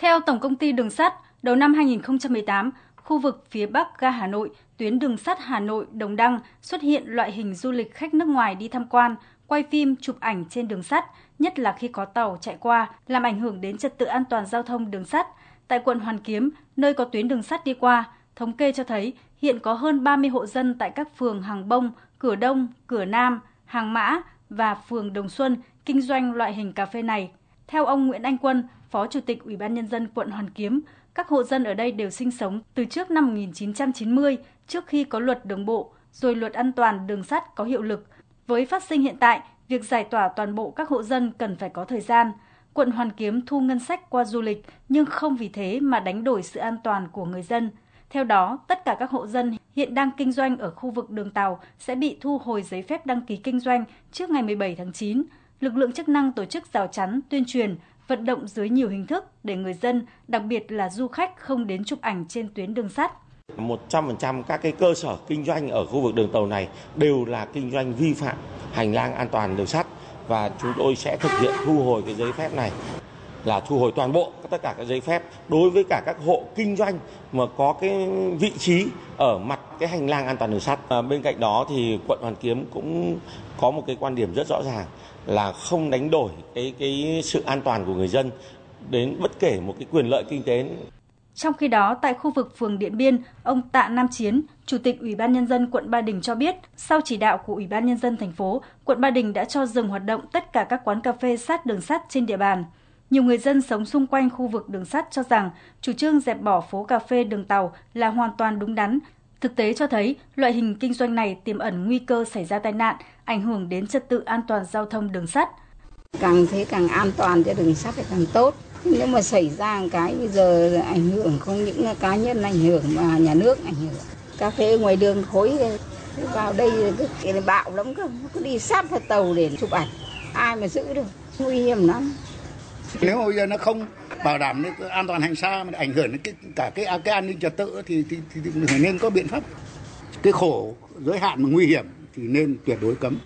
Theo Tổng công ty Đường sắt, đầu năm 2018, khu vực phía Bắc ga Hà Nội, tuyến đường sắt Hà Nội Đồng Đăng xuất hiện loại hình du lịch khách nước ngoài đi tham quan, quay phim, chụp ảnh trên đường sắt, nhất là khi có tàu chạy qua, làm ảnh hưởng đến trật tự an toàn giao thông đường sắt. Tại quận Hoàn Kiếm, nơi có tuyến đường sắt đi qua, thống kê cho thấy hiện có hơn 30 hộ dân tại các phường Hàng Bông, Cửa Đông, Cửa Nam, Hàng Mã và phường Đồng Xuân kinh doanh loại hình cà phê này. Theo ông Nguyễn Anh Quân, Phó Chủ tịch Ủy ban Nhân dân quận Hoàn Kiếm, các hộ dân ở đây đều sinh sống từ trước năm 1990, trước khi có luật đường bộ, rồi luật an toàn đường sắt có hiệu lực. Với phát sinh hiện tại, việc giải tỏa toàn bộ các hộ dân cần phải có thời gian. Quận Hoàn Kiếm thu ngân sách qua du lịch nhưng không vì thế mà đánh đổi sự an toàn của người dân. Theo đó, tất cả các hộ dân hiện đang kinh doanh ở khu vực đường tàu sẽ bị thu hồi giấy phép đăng ký kinh doanh trước ngày 17 tháng 9. Lực lượng chức năng tổ chức rào chắn, tuyên truyền, vận động dưới nhiều hình thức để người dân, đặc biệt là du khách không đến chụp ảnh trên tuyến đường sắt. 100% các cái cơ sở kinh doanh ở khu vực đường tàu này đều là kinh doanh vi phạm hành lang an toàn đường sắt và chúng tôi sẽ thực hiện thu hồi cái giấy phép này là thu hồi toàn bộ tất cả các giấy phép đối với cả các hộ kinh doanh mà có cái vị trí ở mặt cái hành lang an toàn đường sắt. À, bên cạnh đó thì quận Hoàn Kiếm cũng có một cái quan điểm rất rõ ràng là không đánh đổi cái cái sự an toàn của người dân đến bất kể một cái quyền lợi kinh tế trong khi đó, tại khu vực phường Điện Biên, ông Tạ Nam Chiến, Chủ tịch Ủy ban Nhân dân quận Ba Đình cho biết, sau chỉ đạo của Ủy ban Nhân dân thành phố, quận Ba Đình đã cho dừng hoạt động tất cả các quán cà phê sát đường sắt trên địa bàn. Nhiều người dân sống xung quanh khu vực đường sắt cho rằng chủ trương dẹp bỏ phố cà phê đường tàu là hoàn toàn đúng đắn. Thực tế cho thấy loại hình kinh doanh này tiềm ẩn nguy cơ xảy ra tai nạn, ảnh hưởng đến trật tự an toàn giao thông đường sắt. Càng thế càng an toàn cho đường sắt thì càng tốt. Nếu mà xảy ra cái bây giờ ảnh hưởng không những cá nhân ảnh hưởng mà nhà nước ảnh hưởng. Cà phê ngoài đường khối vào đây cái bạo lắm cơ, cứ đi sát vào tàu để chụp ảnh. Ai mà giữ được, nguy hiểm lắm. Nếu bây giờ nó không bảo đảm an toàn hành xa mà ảnh hưởng đến cái, cả cái cái an ninh trật tự thì, thì, thì, thì nên có biện pháp. Cái khổ giới hạn mà nguy hiểm thì nên tuyệt đối cấm.